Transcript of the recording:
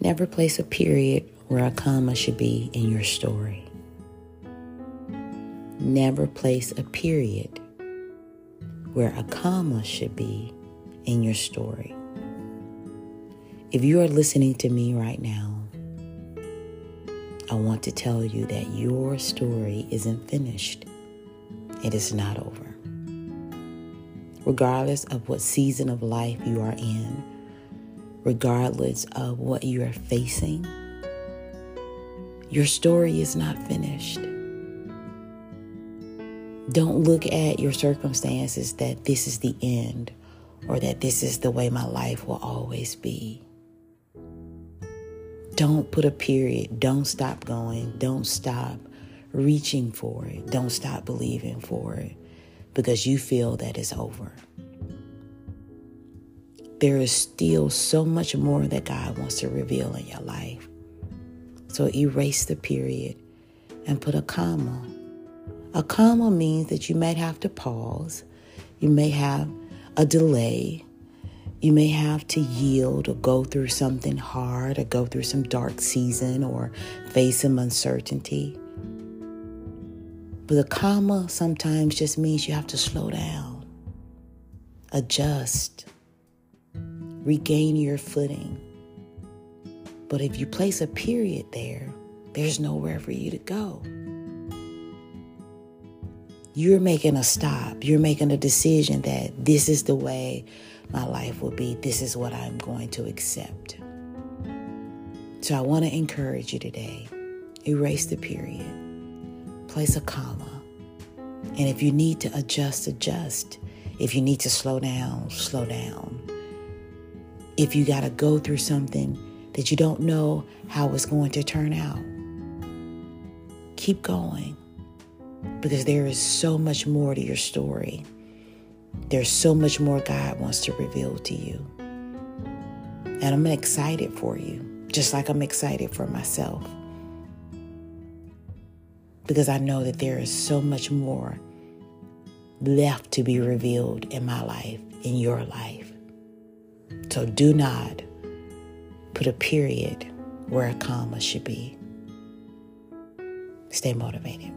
Never place a period where a comma should be in your story. Never place a period where a comma should be in your story. If you are listening to me right now, I want to tell you that your story isn't finished. It is not over. Regardless of what season of life you are in, regardless of what you are facing, your story is not finished. Don't look at your circumstances that this is the end or that this is the way my life will always be. Don't put a period. Don't stop going. Don't stop reaching for it. Don't stop believing for it because you feel that it's over. There is still so much more that God wants to reveal in your life. So erase the period and put a comma. A comma means that you might have to pause, you may have a delay, you may have to yield or go through something hard or go through some dark season or face some uncertainty. But a comma sometimes just means you have to slow down, adjust, regain your footing. But if you place a period there, there's nowhere for you to go. You're making a stop. You're making a decision that this is the way my life will be. This is what I'm going to accept. So I want to encourage you today erase the period, place a comma. And if you need to adjust, adjust. If you need to slow down, slow down. If you got to go through something that you don't know how it's going to turn out, keep going because there is so much more to your story. There's so much more God wants to reveal to you. And I'm excited for you, just like I'm excited for myself. Because I know that there is so much more left to be revealed in my life, in your life. So do not put a period where a comma should be. Stay motivated.